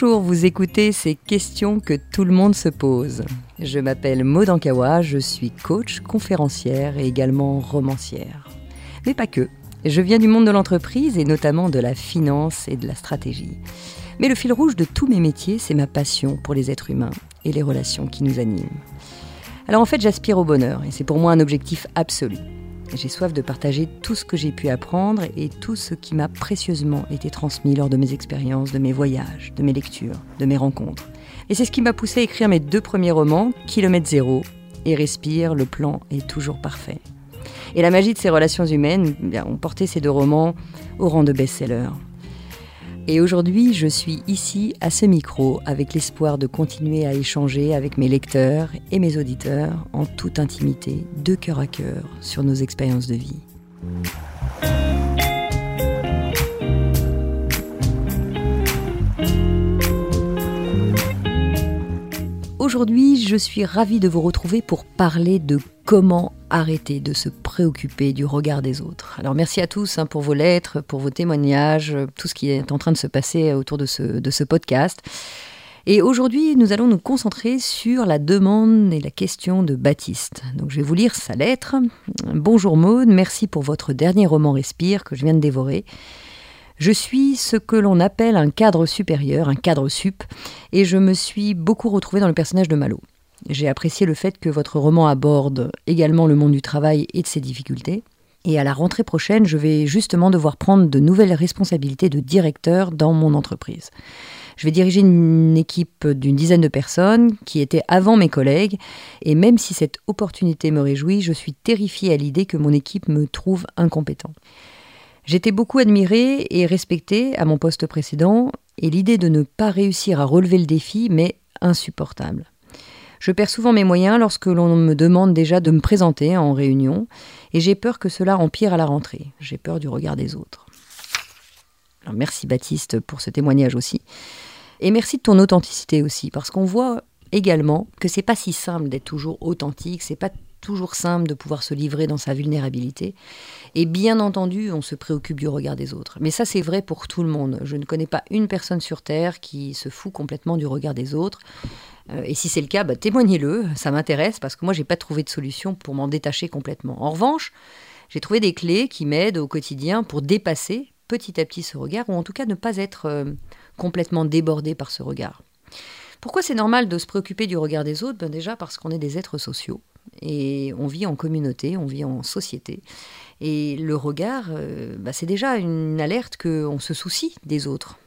Bonjour, vous écoutez ces questions que tout le monde se pose. Je m'appelle Maud Ankawa, je suis coach, conférencière et également romancière. Mais pas que. Je viens du monde de l'entreprise et notamment de la finance et de la stratégie. Mais le fil rouge de tous mes métiers, c'est ma passion pour les êtres humains et les relations qui nous animent. Alors en fait, j'aspire au bonheur et c'est pour moi un objectif absolu. J'ai soif de partager tout ce que j'ai pu apprendre et tout ce qui m'a précieusement été transmis lors de mes expériences, de mes voyages, de mes lectures, de mes rencontres. Et c'est ce qui m'a poussé à écrire mes deux premiers romans, Kilomètre Zéro et Respire, le plan est toujours parfait. Et la magie de ces relations humaines eh ont porté ces deux romans au rang de best-seller. Et aujourd'hui, je suis ici à ce micro avec l'espoir de continuer à échanger avec mes lecteurs et mes auditeurs en toute intimité, de cœur à cœur, sur nos expériences de vie. Aujourd'hui, je suis ravie de vous retrouver pour parler de comment arrêter de se préoccuper du regard des autres. Alors merci à tous hein, pour vos lettres, pour vos témoignages, tout ce qui est en train de se passer autour de ce, de ce podcast. Et aujourd'hui, nous allons nous concentrer sur la demande et la question de Baptiste. Donc je vais vous lire sa lettre. Bonjour Maude, merci pour votre dernier roman Respire que je viens de dévorer. Je suis ce que l'on appelle un cadre supérieur, un cadre sup, et je me suis beaucoup retrouvée dans le personnage de Malo. J'ai apprécié le fait que votre roman aborde également le monde du travail et de ses difficultés. Et à la rentrée prochaine, je vais justement devoir prendre de nouvelles responsabilités de directeur dans mon entreprise. Je vais diriger une équipe d'une dizaine de personnes qui étaient avant mes collègues, et même si cette opportunité me réjouit, je suis terrifiée à l'idée que mon équipe me trouve incompétent. J'étais beaucoup admirée et respectée à mon poste précédent, et l'idée de ne pas réussir à relever le défi m'est insupportable. Je perds souvent mes moyens lorsque l'on me demande déjà de me présenter en réunion, et j'ai peur que cela empire à la rentrée. J'ai peur du regard des autres. merci Baptiste pour ce témoignage aussi. Et merci de ton authenticité aussi, parce qu'on voit également que c'est pas si simple d'être toujours authentique, pas toujours simple de pouvoir se livrer dans sa vulnérabilité. Et bien entendu, on se préoccupe du regard des autres. Mais ça, c'est vrai pour tout le monde. Je ne connais pas une personne sur Terre qui se fout complètement du regard des autres. Euh, et si c'est le cas, bah, témoignez-le, ça m'intéresse, parce que moi, j'ai pas trouvé de solution pour m'en détacher complètement. En revanche, j'ai trouvé des clés qui m'aident au quotidien pour dépasser petit à petit ce regard, ou en tout cas ne pas être euh, complètement débordé par ce regard. Pourquoi c'est normal de se préoccuper du regard des autres? Ben Déjà parce qu'on est des êtres sociaux et on vit en communauté, on vit en société. Et le regard, euh, bah, c'est déjà une alerte qu'on se soucie des autres.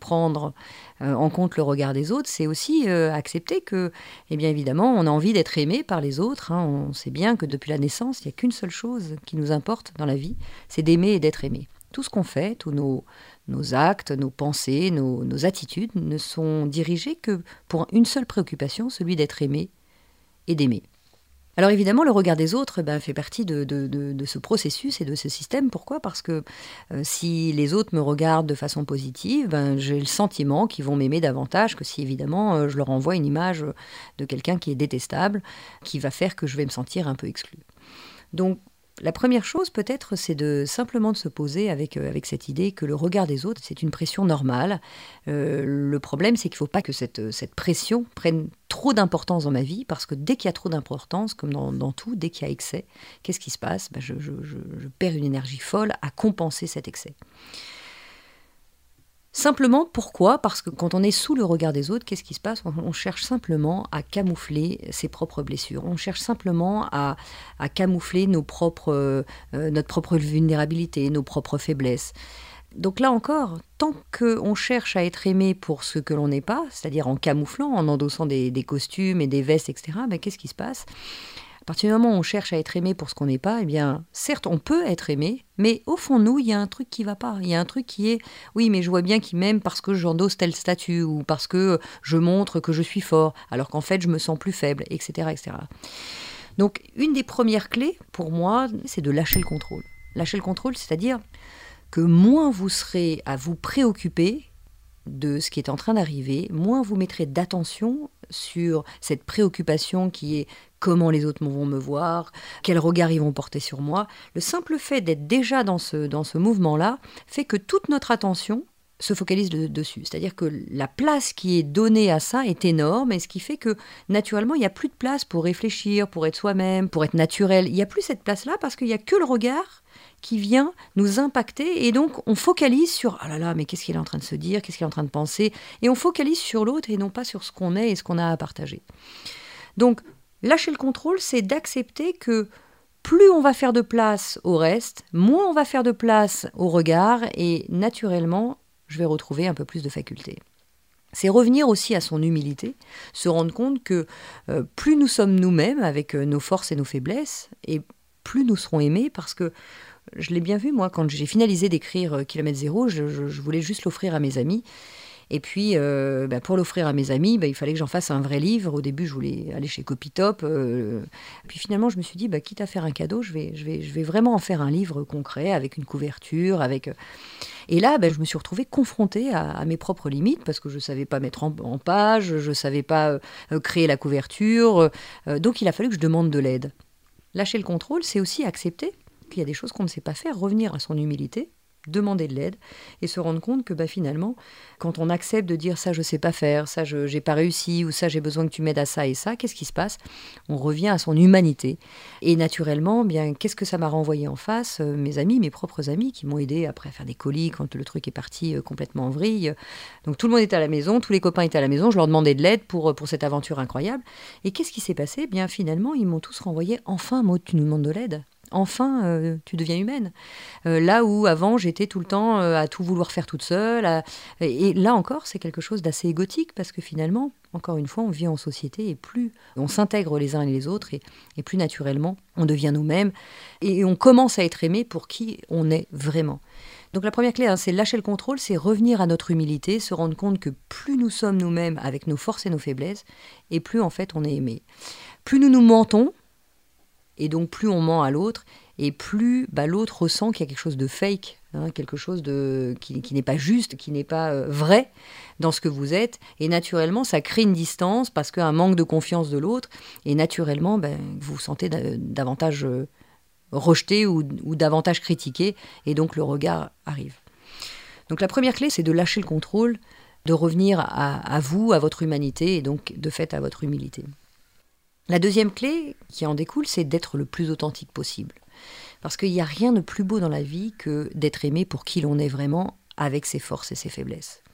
Prendre euh, en compte le regard des autres, c'est aussi euh, accepter que, eh bien évidemment, on a envie d'être aimé par les autres. Hein. On sait bien que depuis la naissance, il n'y a qu'une seule chose qui nous importe dans la vie, c'est d'aimer et d'être aimé. Tout ce qu'on fait, tous nos, actes, nos pensées, nos, nos, attitudes ne sont dirigés que pour une seule préoccupation, celui d'être aimé et d'aimer. Alors évidemment, le regard des autres ben, fait partie de, ce processus et de ce système. Pourquoi? Parce que euh, si les autres me regardent de façon positive, ben, j'ai le sentiment qu'ils vont m'aimer davantage que si évidemment euh, je leur envoie une image de quelqu'un qui est détestable, qui va faire que je vais me sentir un peu exclu. La première chose, peut-être, c'est de simplement de se poser avec, euh, avec cette idée que le regard des autres, c'est une pression normale. Euh, le problème, c'est qu'il ne faut pas que cette, cette pression prenne trop d'importance dans ma vie, parce que dès qu'il y a trop d'importance, comme dans, tout, dès qu'il y a excès, qu'est-ce qui se passe? Ben, je perds une énergie folle à compenser cet excès. Simplement, pourquoi? Parce que quand on est sous le regard des autres, qu'est-ce qui se passe? On, cherche simplement à camoufler ses propres blessures. On cherche simplement à, camoufler nos propres, euh, notre propre vulnérabilité, nos propres faiblesses. Donc là encore, tant qu'on cherche à être aimé pour ce que l'on n'est pas, c'est-à-dire en camouflant, en endossant des, costumes et des vestes, etc., ben qu'est-ce qui se passe? Partir du moment où on cherche à être aimé pour ce qu'on n'est pas, eh bien, certes, on peut être aimé, mais au fond nous, il y a un truc qui va pas. Il y a un truc qui est, oui, mais je vois bien qu'il m'aime parce que j'endosse tel statut ou parce que je montre que je suis fort, alors qu'en fait, je me sens plus faible, etc., etc. Donc, une des premières clés pour moi, c'est de lâcher le contrôle. Lâcher le contrôle, c'est-à-dire que moins vous serez à vous préoccuper de ce qui est en train d'arriver, moins vous mettrez d'attention sur cette préoccupation qui est comment les autres vont me voir, quel regard ils vont porter sur moi. Le simple fait d'être déjà dans ce, dans ce mouvement-là fait que toute notre attention se focalise dessus. C'est-à-dire que la place qui est donnée à ça est énorme, et ce qui fait que naturellement, il n'y a plus de place pour réfléchir, pour être soi-même, pour être naturel. Il n'y a plus cette place-là parce qu'il n'y a que le regard qui vient nous impacter, et donc on focalise sur ah là là, mais qu'est-ce qu'il est en train de se dire, qu'est-ce qu'il est en train de penser, et on focalise sur l'autre et non pas sur ce qu'on est et ce qu'on a à partager. Donc lâcher le contrôle, c'est d'accepter que plus on va faire de place au reste, moins on va faire de place au regard, et naturellement, je vais retrouver un peu plus de faculté. C'est revenir aussi à son humilité, se rendre compte que euh, plus nous sommes nous-mêmes avec euh, nos forces et nos faiblesses, et plus nous serons aimés parce que je l'ai bien vu, moi, quand j'ai finalisé d'écrire euh, Kilomètre Zéro, je, voulais juste l'offrir à mes amis. Et puis, bah, pour l'offrir à mes amis, bah, il fallait que j'en fasse un vrai livre. Au début, je voulais aller chez Copytop. puis finalement, je me suis dit, bah, quitte à faire un cadeau, je vais, je, vais, je vais vraiment en faire un livre concret, avec une couverture, avec... Et là, ben, je me suis retrouvée confrontée à, mes propres limites parce que je ne savais pas mettre en, page, je ne savais pas euh, créer la couverture. Euh, donc il a fallu que je demande de l'aide. Lâcher le contrôle, c'est aussi accepter qu'il y a des choses qu'on ne sait pas faire, revenir à son humilité demander de l'aide et se rendre compte que bah, finalement, quand on accepte de dire ça je sais pas faire, ça je n'ai pas réussi ou ça j'ai besoin que tu m'aides à ça et ça, qu'est-ce qui se passe? On revient à son humanité. Et naturellement, bien qu'est-ce que ça m'a renvoyé en face? Euh, Mes amis, mes propres amis qui m'ont aidé après à faire des colis quand le truc est parti euh, complètement en vrille. Donc tout le monde était à la maison, tous les copains étaient à la maison, je leur demandais de l'aide pour, pour cette aventure incroyable. Et qu'est-ce qui s'est passé? Bien finalement, ils m'ont tous renvoyé enfin, Maud, tu nous demandes de l'aide enfin, euh, tu deviens humaine. Euh, là où avant, j'étais tout le temps euh, à tout vouloir faire toute seule. Et là encore, c'est quelque chose d'assez égotique parce que finalement, encore une fois, on vit en société et plus on s'intègre les uns et les autres et, plus naturellement, on devient nous-mêmes et on commence à être aimé pour qui on est vraiment. Donc la première clé, hein, c'est lâcher le contrôle, c'est revenir à notre humilité, se rendre compte que plus nous sommes nous-mêmes avec nos forces et nos faiblesses, et plus en fait on est aimé. Plus nous nous mentons, et donc plus on ment à l'autre, et plus bah, l'autre ressent qu'il y a quelque chose de fake, hein, quelque chose de, qui, n'est pas juste, qui n'est pas euh, vrai dans ce que vous êtes. Et naturellement, ça crée une distance parce qu'un manque de confiance de l'autre. Et naturellement, ben, vous vous sentez davantage euh, rejeté ou, davantage critiqué. Et donc le regard arrive. Donc la première clé, c'est de lâcher le contrôle, de revenir à vous, à votre humanité, et donc de fait à votre humilité. La deuxième clé qui en découle, c'est d'être le plus authentique possible. Parce qu'il n'y a rien de plus beau dans la vie que d'être aimé pour qui l'on est vraiment, avec ses forces et ses faiblesses.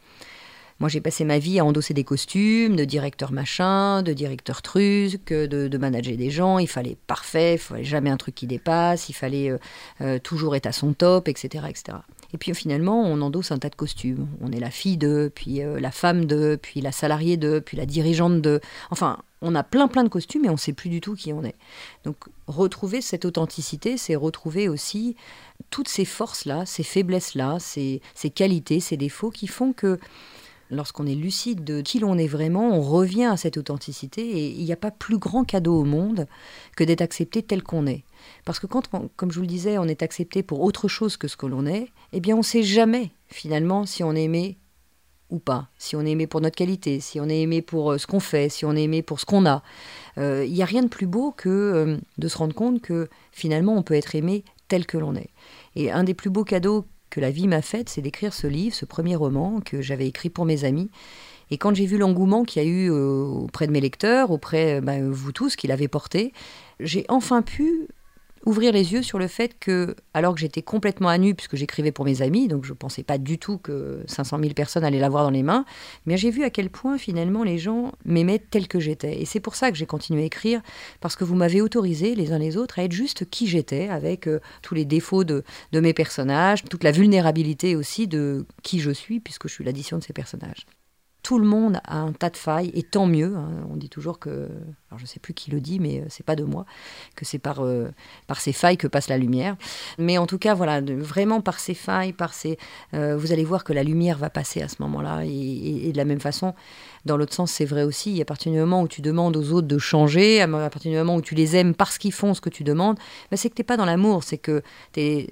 Moi, j'ai passé ma vie à endosser des costumes de directeur machin, de directeur truc, de, manager des gens. Il fallait parfait, il fallait jamais un truc qui dépasse, il fallait euh, euh, toujours être à son top, etc., etc. Et puis finalement, on endosse un tas de costumes. On est la fille de, puis euh, la femme de, puis la salariée de, puis la dirigeante de. Enfin, on a plein plein de costumes et on ne sait plus du tout qui on est. Donc retrouver cette authenticité, c'est retrouver aussi toutes ces forces-là, ces faiblesses-là, ces, ces qualités, ces défauts qui font que lorsqu'on est lucide de qui l'on est vraiment, on revient à cette authenticité et il n'y a pas plus grand cadeau au monde que d'être accepté tel qu'on est. Parce que quand, comme je vous le disais, on est accepté pour autre chose que ce que l'on est, eh bien on ne sait jamais finalement si on est aimé ou pas, si on est aimé pour notre qualité, si on est aimé pour euh, ce qu'on fait, si on est aimé pour ce qu'on a. Euh, il n'y a rien de plus beau que euh, de se rendre compte que finalement on peut être aimé tel que l'on est. Et un des plus beaux cadeaux que la vie m'a fait, c'est d'écrire ce livre, ce premier roman que j'avais écrit pour mes amis. Et quand j'ai vu l'engouement qu'il y a eu auprès de mes lecteurs, auprès de bah, vous tous, qu'il avait porté, j'ai enfin pu ouvrir les yeux sur le fait que, alors que j'étais complètement à nu, puisque j'écrivais pour mes amis, donc je ne pensais pas du tout que 500 000 personnes allaient l'avoir dans les mains, mais j'ai vu à quel point finalement les gens m'aimaient tel que j'étais. Et c'est pour ça que j'ai continué à écrire, parce que vous m'avez autorisé les uns les autres à être juste qui j'étais, avec euh, tous les défauts de, de mes personnages, toute la vulnérabilité aussi de qui je suis, puisque je suis l'addition de ces personnages tout le monde a un tas de failles, et tant mieux. Hein. On dit toujours que, alors je ne sais plus qui le dit, mais euh, c'est pas de moi, que c'est par, euh, par ces failles que passe la lumière. Mais en tout cas, voilà, vraiment par ces failles, par ces, euh, vous allez voir que la lumière va passer à ce moment-là. Et, de la même façon, dans l'autre sens, c'est vrai aussi. À partir du moment où tu demandes aux autres de changer, à partir du moment où tu les aimes parce qu'ils font ce que tu demandes, ben, c'est que tu n'es pas dans l'amour, c'est que tu es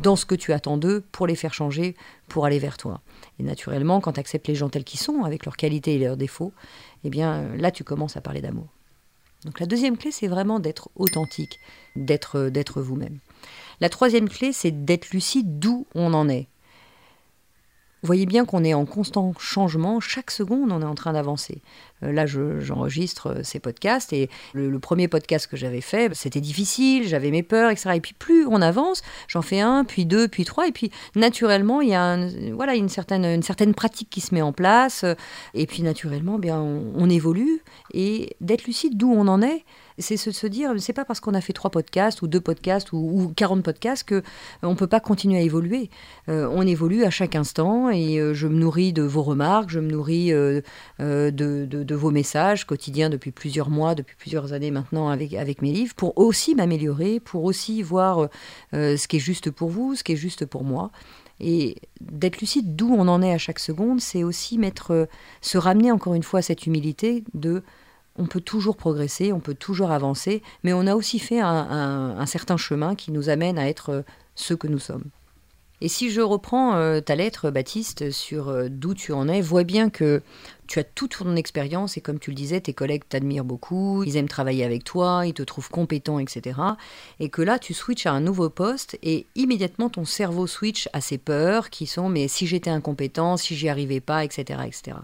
dans ce que tu attends d'eux pour les faire changer, pour aller vers toi. Et naturellement, quand tu acceptes les gens tels qu'ils sont, avec leurs qualités et leurs défauts, eh bien là, tu commences à parler d'amour. Donc la deuxième clé, c'est vraiment d'être authentique, d'être, d'être vous-même. La troisième clé, c'est d'être lucide d'où on en est. voyez bien qu'on est en constant changement. Chaque seconde, on est en train d'avancer. Euh, là, j'enregistre euh, ces podcasts et le, premier podcast que j'avais fait, c'était difficile, j'avais mes peurs, etc. Et puis plus on avance, j'en fais un, puis deux, puis trois, et puis naturellement, il y a voilà, une, certaine, une certaine pratique qui se met en place. Et puis naturellement, bien, on évolue. Et d'être lucide d'où on en est, c'est se, se dire, c'est pas parce qu'on a fait trois podcasts ou deux podcasts ou, ou 40 podcasts que euh, on peut pas continuer à évoluer. Euh, on évolue à chaque instant et euh, je me nourris de vos remarques, je me nourris de, vos messages quotidiens depuis plusieurs mois, depuis plusieurs années maintenant avec, avec mes livres, pour aussi m'améliorer, pour aussi voir ce qui est juste pour vous, ce qui est juste pour moi. Et d'être lucide d'où on en est à chaque seconde, c'est aussi mettre, se ramener encore une fois à cette humilité de on peut toujours progresser, on peut toujours avancer, mais on a aussi fait un, certain chemin qui nous amène à être euh, ce que nous sommes. Et si je reprends euh, ta lettre, Baptiste, sur euh, d'où tu en es, vois bien que tu as toute ton expérience et comme tu le disais, tes collègues t'admirent beaucoup, ils aiment travailler avec toi, ils te trouvent compétent, etc. Et que là, tu switches à un nouveau poste et immédiatement ton cerveau switch à ses peurs qui sont mais si j'étais incompétent, si j'y arrivais pas, etc., etc.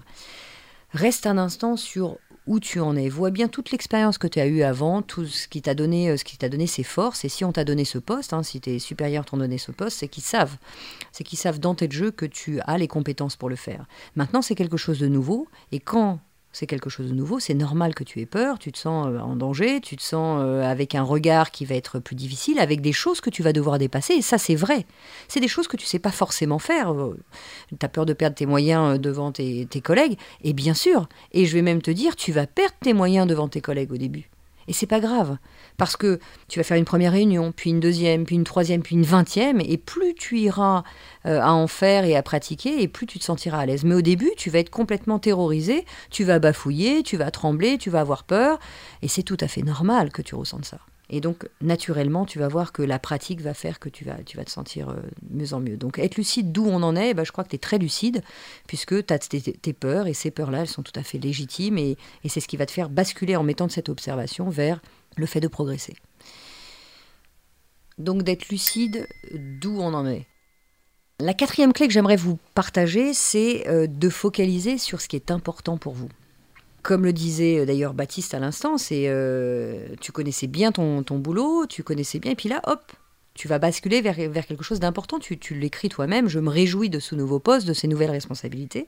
Reste un instant sur où tu en es. Vois bien toute l'expérience que tu as eue avant, tout ce qui t'a donné, euh, ce qui t'a donné ses forces. Et si on t'a donné ce poste, hein, si tes supérieurs t'ont donné ce poste, c'est qu'ils savent. C'est qu'ils savent dans tes jeux que tu as les compétences pour le faire. Maintenant, c'est quelque chose de nouveau. Et quand c'est quelque chose de nouveau, c'est normal que tu aies peur, tu te sens euh, en danger, tu te sens euh, avec un regard qui va être plus difficile, avec des choses que tu vas devoir dépasser, et ça c'est vrai. C'est des choses que tu sais pas forcément faire. Euh, tu as peur de perdre tes moyens devant tes, tes collègues, et bien sûr, et je vais même te dire, tu vas perdre tes moyens devant tes collègues au début. Et c'est pas grave, parce que tu vas faire une première réunion, puis une deuxième, puis une troisième, puis une vingtième, et plus tu iras euh, à en faire et à pratiquer, et plus tu te sentiras à l'aise. Mais au début, tu vas être complètement terrorisé, tu vas bafouiller, tu vas trembler, tu vas avoir peur, et c'est tout à fait normal que tu ressentes ça. Et donc, naturellement, tu vas voir que la pratique va faire que tu vas, te sentir euh, mieux en mieux. Donc, être lucide d'où on en est, bah, je crois que tu es très lucide, puisque tu as tes, peurs, et ces peurs-là, elles sont tout à fait légitimes, et, et c'est ce qui va te faire basculer en mettant de cette observation vers le fait de progresser. Donc, d'être lucide d'où on en est. La quatrième clé que j'aimerais vous partager, c'est euh, de focaliser sur ce qui est important pour vous comme le disait euh, d'ailleurs Baptiste à l'instant, c'est euh, tu connaissais bien ton, boulot, tu connaissais bien, et puis là, hop, tu vas basculer vers, quelque chose d'important. Tu, tu l'écris toi-même. Je me réjouis de ce nouveau poste, de ces nouvelles responsabilités.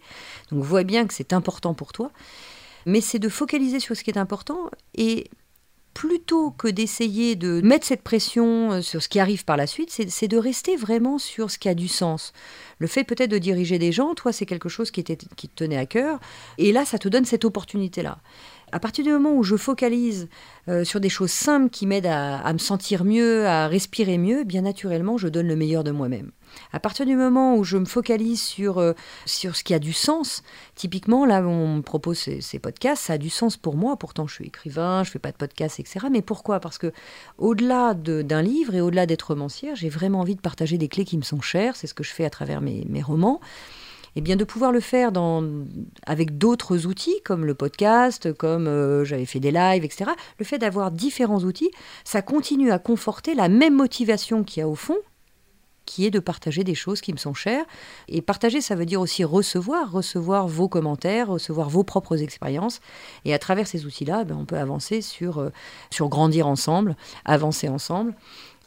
Donc, vois bien que c'est important pour toi. Mais c'est de focaliser sur ce qui est important et plutôt que d'essayer de mettre cette pression euh, sur ce qui arrive par la suite, c'est de rester vraiment sur ce qui a du sens. Le fait peut-être de diriger des gens, toi, c'est quelque chose qui, était, qui te tenait à cœur, et là, ça te donne cette opportunité-là. À partir du moment où je focalise euh, sur des choses simples qui m'aident à, me sentir mieux, à respirer mieux, bien naturellement, je donne le meilleur de moi-même. À partir du moment où je me focalise sur, euh, sur ce qui a du sens, typiquement, là, on me propose ces, podcasts, ça a du sens pour moi. Pourtant, je suis écrivain, je fais pas de podcasts, etc. Mais pourquoi? Parce que au-delà d'un livre et au-delà d'être romancière, j'ai vraiment envie de partager des clés qui me sont chères. C'est ce que je fais à travers mes, mes romans et eh bien de pouvoir le faire dans, avec d'autres outils comme le podcast, comme euh, j'avais fait des lives, etc. Le fait d'avoir différents outils, ça continue à conforter la même motivation qu'il y a au fond, qui est de partager des choses qui me sont chères. Et partager, ça veut dire aussi recevoir, recevoir vos commentaires, recevoir vos propres expériences. Et à travers ces outils-là, ben, on peut avancer sur, euh, sur grandir ensemble, avancer ensemble.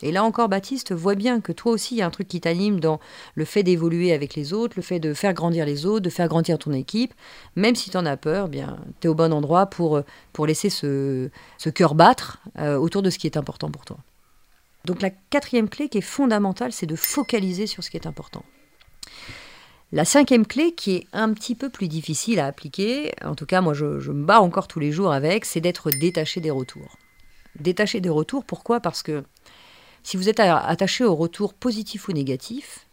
Et là encore, Baptiste voit bien que toi aussi, il y a un truc qui t'anime dans le fait d'évoluer avec les autres, le fait de faire grandir les autres, de faire grandir ton équipe. Même si tu en as peur, bien, tu es au bon endroit pour, euh, pour laisser ce, ce cœur battre euh, autour de ce qui est important pour toi. Donc la quatrième clé qui est fondamentale, c'est de focaliser sur ce qui est important. La cinquième clé, qui est un petit peu plus difficile à appliquer, en tout cas moi je, me bats encore tous les jours avec, c'est d'être détaché des retours. Détaché des retours, pourquoi? Parce que si vous êtes attaché au retour positif ou négatif,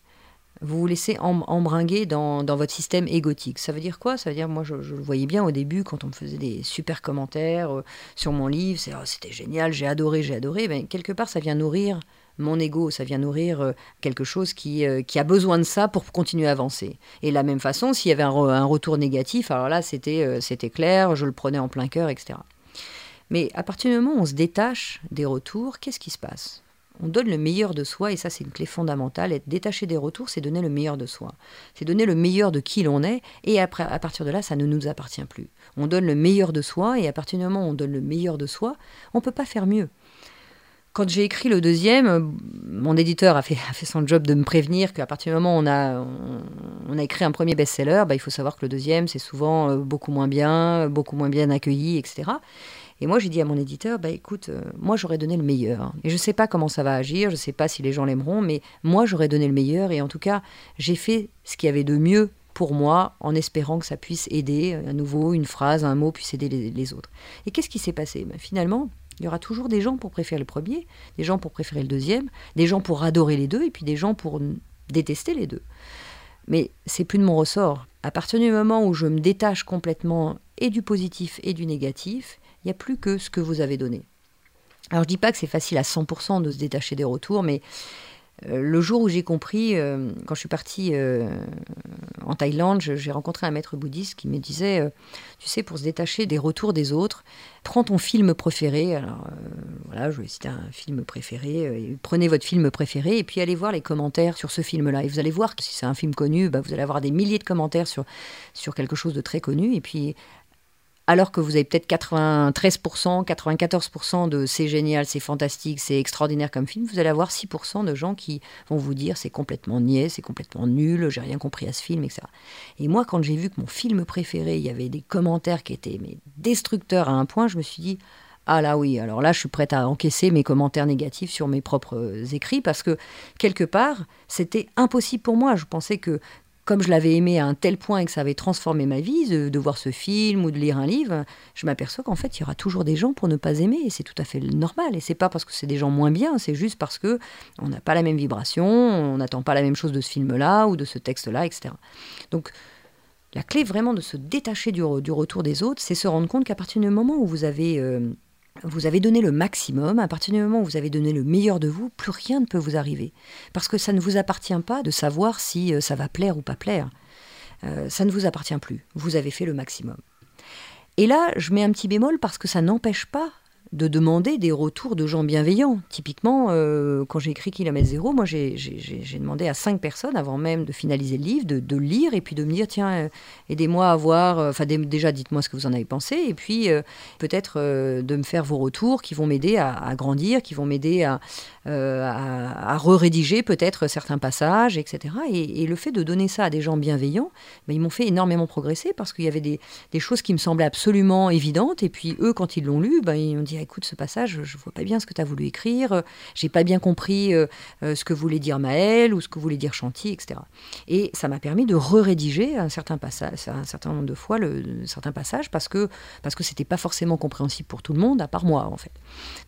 vous vous laissez embringuer dans, votre système égotique. Ça veut dire quoi? Ça veut dire, moi, je, le voyais bien au début quand on me faisait des super commentaires euh, sur mon livre, c'est oh, c'était génial, j'ai adoré, j'ai adoré. Ben, quelque part, ça vient nourrir mon ego, ça vient nourrir euh, quelque chose qui, euh, qui, a besoin de ça pour continuer à avancer. Et de la même façon, s'il y avait un, un, retour négatif, alors là, c'était c'était clair, je le prenais en plein cœur, etc. Mais à partir du moment où on se détache des retours, qu'est-ce qui se passe? On donne le meilleur de soi, et ça c'est une clé fondamentale, être détaché des retours, c'est donner le meilleur de soi. C'est donner le meilleur de qui l'on est, et après, à partir de là, ça ne nous appartient plus. On donne le meilleur de soi, et à partir du moment où on donne le meilleur de soi, on ne peut pas faire mieux. Quand j'ai écrit le deuxième, mon éditeur a fait, son job de me prévenir qu'à partir du moment où on a, on, a écrit un premier best-seller, bah, il faut savoir que le deuxième, c'est souvent euh, beaucoup moins bien, beaucoup moins bien accueilli, etc. Et moi, j'ai dit à mon éditeur, bah écoute, euh, moi j'aurais donné le meilleur. Et je ne sais pas comment ça va agir, je ne sais pas si les gens l'aimeront, mais moi j'aurais donné le meilleur. Et en tout cas, j'ai fait ce qu'il y avait de mieux pour moi, en espérant que ça puisse aider, à nouveau, une phrase, un mot puisse aider les, autres. Et qu'est-ce qui s'est passé? Ben, Finalement, il y aura toujours des gens pour préférer le premier, des gens pour préférer le deuxième, des gens pour adorer les deux, et puis des gens pour détester les deux. Mais c'est plus de mon ressort. À partir du moment où je me détache complètement et du positif et du négatif, n'y a plus que ce que vous avez donné. Alors je dis pas que c'est facile à 100% de se détacher des retours, mais euh, le jour où j'ai compris, euh, quand je suis partie euh, en Thaïlande, j'ai rencontré un maître bouddhiste qui me disait, tu sais, pour se détacher des retours des autres, prends ton film préféré. Alors voilà, je vais citer un film préféré. prenez votre film préféré et puis allez voir les commentaires sur ce film-là. Et vous allez voir que si c'est un film connu, bah, vous allez avoir des milliers de commentaires sur, sur quelque chose de très connu. Et puis alors que vous avez peut-être 93%, 94% de c'est génial, c'est fantastique, c'est extraordinaire comme film, vous allez avoir 6% de gens qui vont vous dire c'est complètement niais, c'est complètement nul, j'ai rien compris à ce film, etc. Et moi, quand j'ai vu que mon film préféré, il y avait des commentaires qui étaient destructeurs à un point, je me suis dit ah là oui, alors là je suis prête à encaisser mes commentaires négatifs sur mes propres écrits parce que quelque part c'était impossible pour moi. Je pensais que comme je l'avais aimé à un tel point et que ça avait transformé ma vie, de, voir ce film ou de lire un livre, je m'aperçois qu'en fait, il y aura toujours des gens pour ne pas aimer, et c'est tout à fait normal. Et c'est pas parce que c'est des gens moins bien, c'est juste parce que on n'a pas la même vibration, on n'attend pas la même chose de ce film-là ou de ce texte-là, etc. Donc, la clé vraiment de se détacher du, retour des autres, c'est se rendre compte qu'à partir du moment où vous avez euh, vous avez donné le maximum, à partir du moment où vous avez donné le meilleur de vous, plus rien ne peut vous arriver. Parce que ça ne vous appartient pas de savoir si euh, ça va plaire ou pas plaire. Euh, ça ne vous appartient plus. Vous avez fait le maximum. Et là, je mets un petit bémol parce que ça n'empêche pas de demander des retours de gens bienveillants. Typiquement, euh, quand j'ai écrit Kilomètre Zéro, moi j'ai demandé à cinq personnes, avant même de finaliser le livre, de, de lire et puis de me dire tiens, euh, aidez-moi à voir, euh, enfin déjà dites-moi ce que vous en avez pensé, et puis peut-être de me faire vos retours qui vont m'aider à, grandir, qui vont m'aider à, à, re-rédiger peut-être certains passages, etc. Et, le fait de donner ça à des gens bienveillants, ben, ils m'ont fait énormément progresser parce qu'il y avait des, des, choses qui me semblaient absolument évidentes, et puis eux, quand ils l'ont lu, ben, ils ont dit écoute, ce passage, je vois pas bien ce que tu as voulu écrire, j'ai pas bien compris euh, euh, ce que voulait dire Maël ou ce que voulait dire Chanty, etc. Et ça m'a permis de re-rédiger un certain passage, un certain nombre de fois le, certains passages parce que parce que c'était pas forcément compréhensible pour tout le monde, à part moi en fait.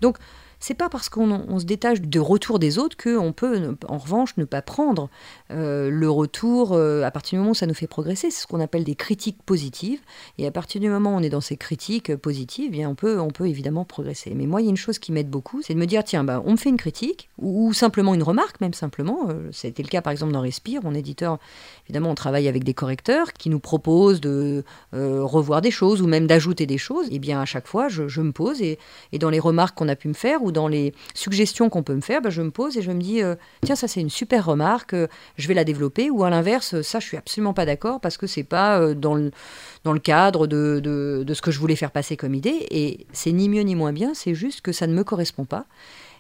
Donc c'est pas parce qu'on se détache du retour des autres qu'on peut, en revanche, ne pas prendre euh, le retour euh, à partir du moment où ça nous fait progresser. C'est ce qu'on appelle des critiques positives. Et à partir du moment où on est dans ces critiques positives, eh bien on peut, on peut évidemment progresser. Mais moi, il y a une chose qui m'aide beaucoup, c'est de me dire tiens, bah, on me fait une critique ou, simplement une remarque, même simplement. Euh, été le cas par exemple dans Respire. Mon éditeur, évidemment, on travaille avec des correcteurs qui nous proposent de revoir des choses ou même d'ajouter des choses. Et eh bien à chaque fois, je, me pose et, et dans les remarques qu'on a pu me faire dans les suggestions qu'on peut me faire, ben, je me pose et je me dis, euh, tiens, ça c'est une super remarque, euh, je vais la développer. Ou à l'inverse, ça je suis absolument pas d'accord parce que c'est pas euh, dans, le, dans le cadre de, de, ce que je voulais faire passer comme idée. Et c'est ni mieux ni moins bien, c'est juste que ça ne me correspond pas.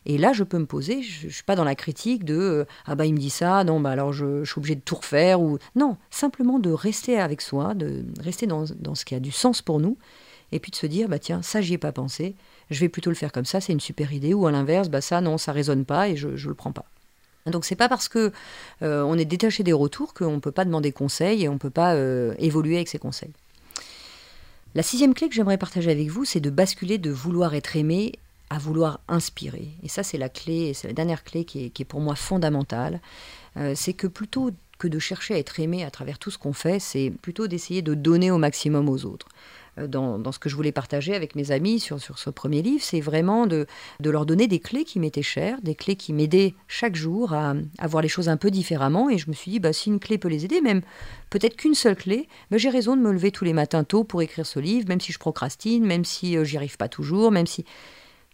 Et là, je peux me poser, je ne suis pas dans la critique de ah bah il me dit ça, non, bah alors je, je, suis obligé de tout refaire. ou Non, simplement de rester avec soi, de rester dans, dans, ce qui a du sens pour nous, et puis de se dire bah tiens, ça j'y ai pas pensé, je vais plutôt le faire comme ça, c'est une super idée, ou à l'inverse, bah ça non, ça résonne pas et je ne le prends pas. Donc c'est pas parce que euh, on est détaché des retours qu'on ne peut pas demander conseil et on ne peut pas euh, évoluer avec ces conseils. La sixième clé que j'aimerais partager avec vous, c'est de basculer de vouloir être aimé à vouloir inspirer. Et ça, c'est la clé, c'est la dernière clé qui est, pour moi fondamentale. Euh, c'est que plutôt que de chercher à être aimé à travers tout ce qu'on fait, c'est plutôt d'essayer de donner au maximum aux autres. Euh, dans, ce que je voulais partager avec mes amis sur, ce premier livre, c'est vraiment de, de, leur donner des clés qui m'étaient chères, des clés qui m'aidaient chaque jour à, à, voir les choses un peu différemment. Et je me suis dit, bah, si une clé peut les aider, même peut-être qu'une seule clé, bah, j'ai raison de me lever tous les matins tôt pour écrire ce livre, même si je procrastine, même si euh, j'y arrive pas toujours, même si...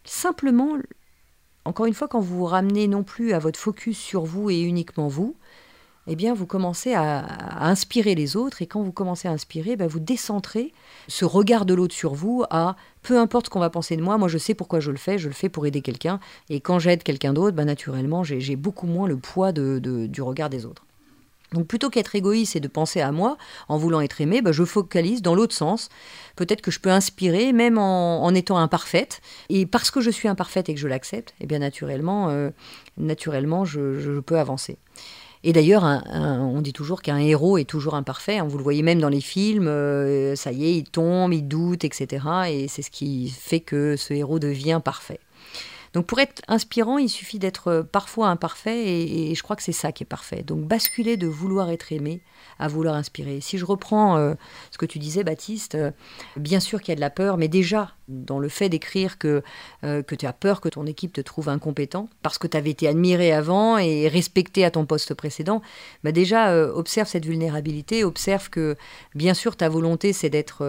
Simplement encore une fois, quand vous vous ramenez non plus à votre focus sur vous et uniquement vous, eh bien, vous commencez à, inspirer les autres. Et quand vous commencez à inspirer, ben, vous décentrez ce regard de l'autre sur vous à peu importe ce qu'on va penser de moi, moi je sais pourquoi je le fais, je le fais pour aider quelqu'un. Et quand j'aide quelqu'un d'autre, ben, naturellement, j'ai beaucoup moins le poids du regard des autres. Donc plutôt qu'être égoïste et de penser à moi en voulant être aimé, bah, je focalise dans l'autre sens. Peut-être que je peux inspirer même en, étant imparfaite. Et parce que je suis imparfaite et que je l'accepte, eh bien naturellement, euh, naturellement je, peux avancer. Et d'ailleurs, on dit toujours qu'un héros est toujours imparfait. Hein. Vous le voyez même dans les films, euh, ça y est, il tombe, il doute, etc. Et c'est ce qui fait que ce héros devient parfait. Donc pour être inspirant, il suffit d'être euh, parfois imparfait et, je crois que c'est ça qui est parfait. Donc basculer de vouloir être aimé à vouloir inspirer. Si je reprends euh, ce que tu disais, Baptiste, euh, bien sûr qu'il y a de la peur, mais déjà dans le fait d'écrire que, que tu as peur que ton équipe te trouve incompétent parce que tu avais été admiré avant et respecté à ton poste précédent, bah déjà observe cette vulnérabilité, observe que bien sûr ta volonté c'est d'être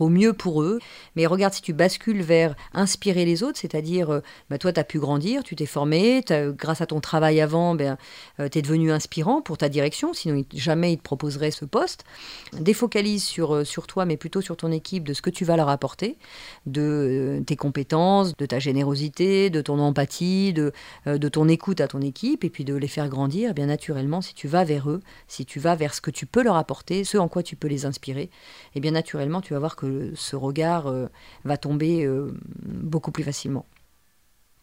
au mieux pour eux, mais regarde si tu bascules vers inspirer les autres, c'est-à-dire bah, toi, tu as pu grandir, tu t'es formé, grâce à ton travail avant, ben, euh, tu es devenu inspirant pour ta direction, sinon jamais ils te proposeraient ce poste. Défocalise sur, euh, sur toi, mais plutôt sur ton équipe, de ce que tu vas leur apporter, de euh, tes compétences, de ta générosité, de ton empathie, de, de ton écoute à ton équipe, et puis de les faire grandir. Eh bien naturellement, si tu vas vers eux, si tu vas vers ce que tu peux leur apporter, ce en quoi tu peux les inspirer, et eh bien naturellement, tu vas voir que ce regard va tomber beaucoup plus facilement.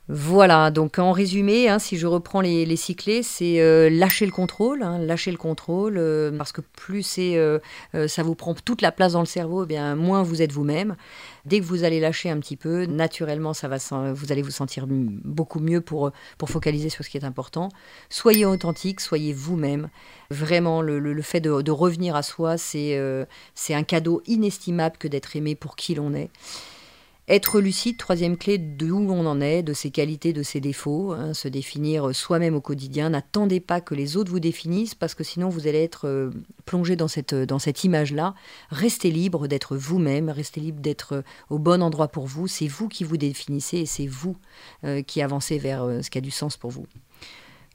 Voilà, donc en résumé, hein, si je reprends les, les cyclés, c'est euh, lâcher le contrôle, hein, lâcher le contrôle, euh, parce que plus c'est, euh, ça vous prend toute la place dans le cerveau, eh bien moins vous êtes vous-même. Dès que vous allez lâcher un petit peu, naturellement, ça va, vous allez vous sentir beaucoup mieux pour, pour focaliser sur ce qui est important. Soyez authentique, soyez vous-même. Vraiment, le, fait de, de, revenir à soi, c'est c'est un cadeau inestimable que d'être aimé pour qui l'on est. Être lucide, troisième clé, d'où on en est, de ses qualités, de ses défauts, hein, se définir soi-même au quotidien. N'attendez pas que les autres vous définissent parce que sinon vous allez être euh, plongé dans cette, dans cette image-là. Restez libre d'être vous-même, restez libre d'être euh, au bon endroit pour vous. C'est vous qui vous définissez et c'est vous euh, qui avancez vers ce qui a du sens pour vous.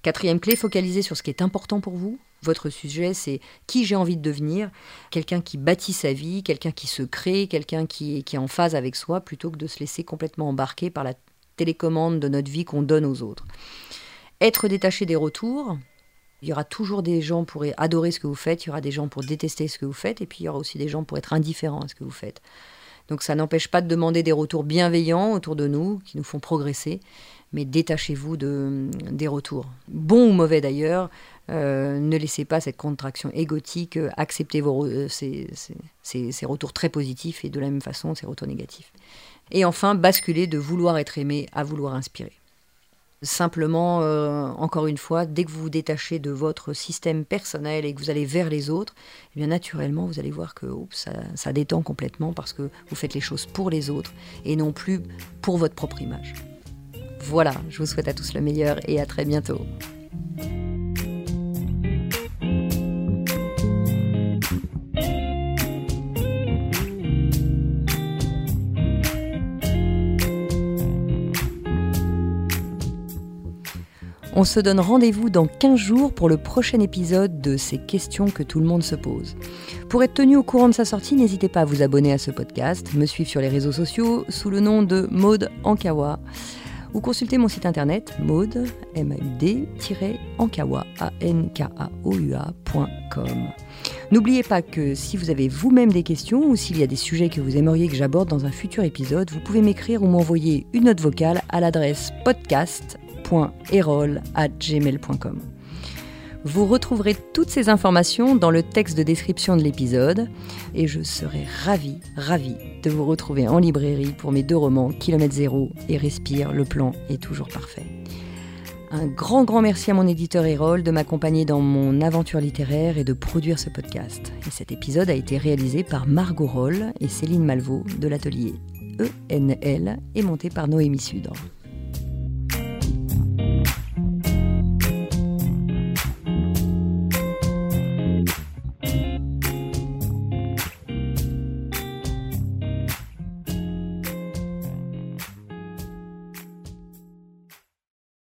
Quatrième clé, focalisez sur ce qui est important pour vous. Votre sujet, c'est qui j'ai envie de devenir, quelqu'un qui bâtit sa vie, quelqu'un qui se crée, quelqu'un qui, qui est en phase avec soi, plutôt que de se laisser complètement embarquer par la télécommande de notre vie qu'on donne aux autres. Être détaché des retours. Il y aura toujours des gens pour adorer ce que vous faites, il y aura des gens pour détester ce que vous faites, et puis il y aura aussi des gens pour être indifférents à ce que vous faites. Donc ça n'empêche pas de demander des retours bienveillants autour de nous, qui nous font progresser, mais détachez-vous de, des retours. Bons ou mauvais d'ailleurs, euh, ne laissez pas cette contraction égotique euh, accepter vos, euh, ces, ces, retours très positifs et de la même façon ces retours négatifs. Et enfin, basculer de vouloir être aimé à vouloir inspirer. Simplement, encore une fois, dès que vous vous détachez de votre système personnel et que vous allez vers les autres, eh bien naturellement, vous allez voir que ça, ça détend complètement parce que vous faites les choses pour les autres et non plus pour votre propre image. Voilà, je vous souhaite à tous le meilleur et à très bientôt. On se donne rendez-vous dans 15 jours pour le prochain épisode de ces questions que tout le monde se pose. Pour être tenu au courant de sa sortie, n'hésitez pas à vous abonner à ce podcast, me suivre sur les réseaux sociaux sous le nom de Maude Ankawa ou consulter mon site internet maude, m a u ankawa N'oubliez pas que si vous avez vous-même des questions ou s'il y a des sujets que vous aimeriez que j'aborde dans un futur épisode, vous pouvez m'écrire ou m'envoyer une note vocale à l'adresse podcast gmail.com Vous retrouverez toutes ces informations dans le texte de description de l'épisode et je serai ravie, ravie de vous retrouver en librairie pour mes deux romans Kilomètre Zéro et Respire, le plan est toujours parfait. Un grand, grand merci à mon éditeur Erol de m'accompagner dans mon aventure littéraire et de produire ce podcast. Et cet épisode a été réalisé par Margot Roll et Céline Malvaux de l'atelier ENL et monté par Noémie Sudre.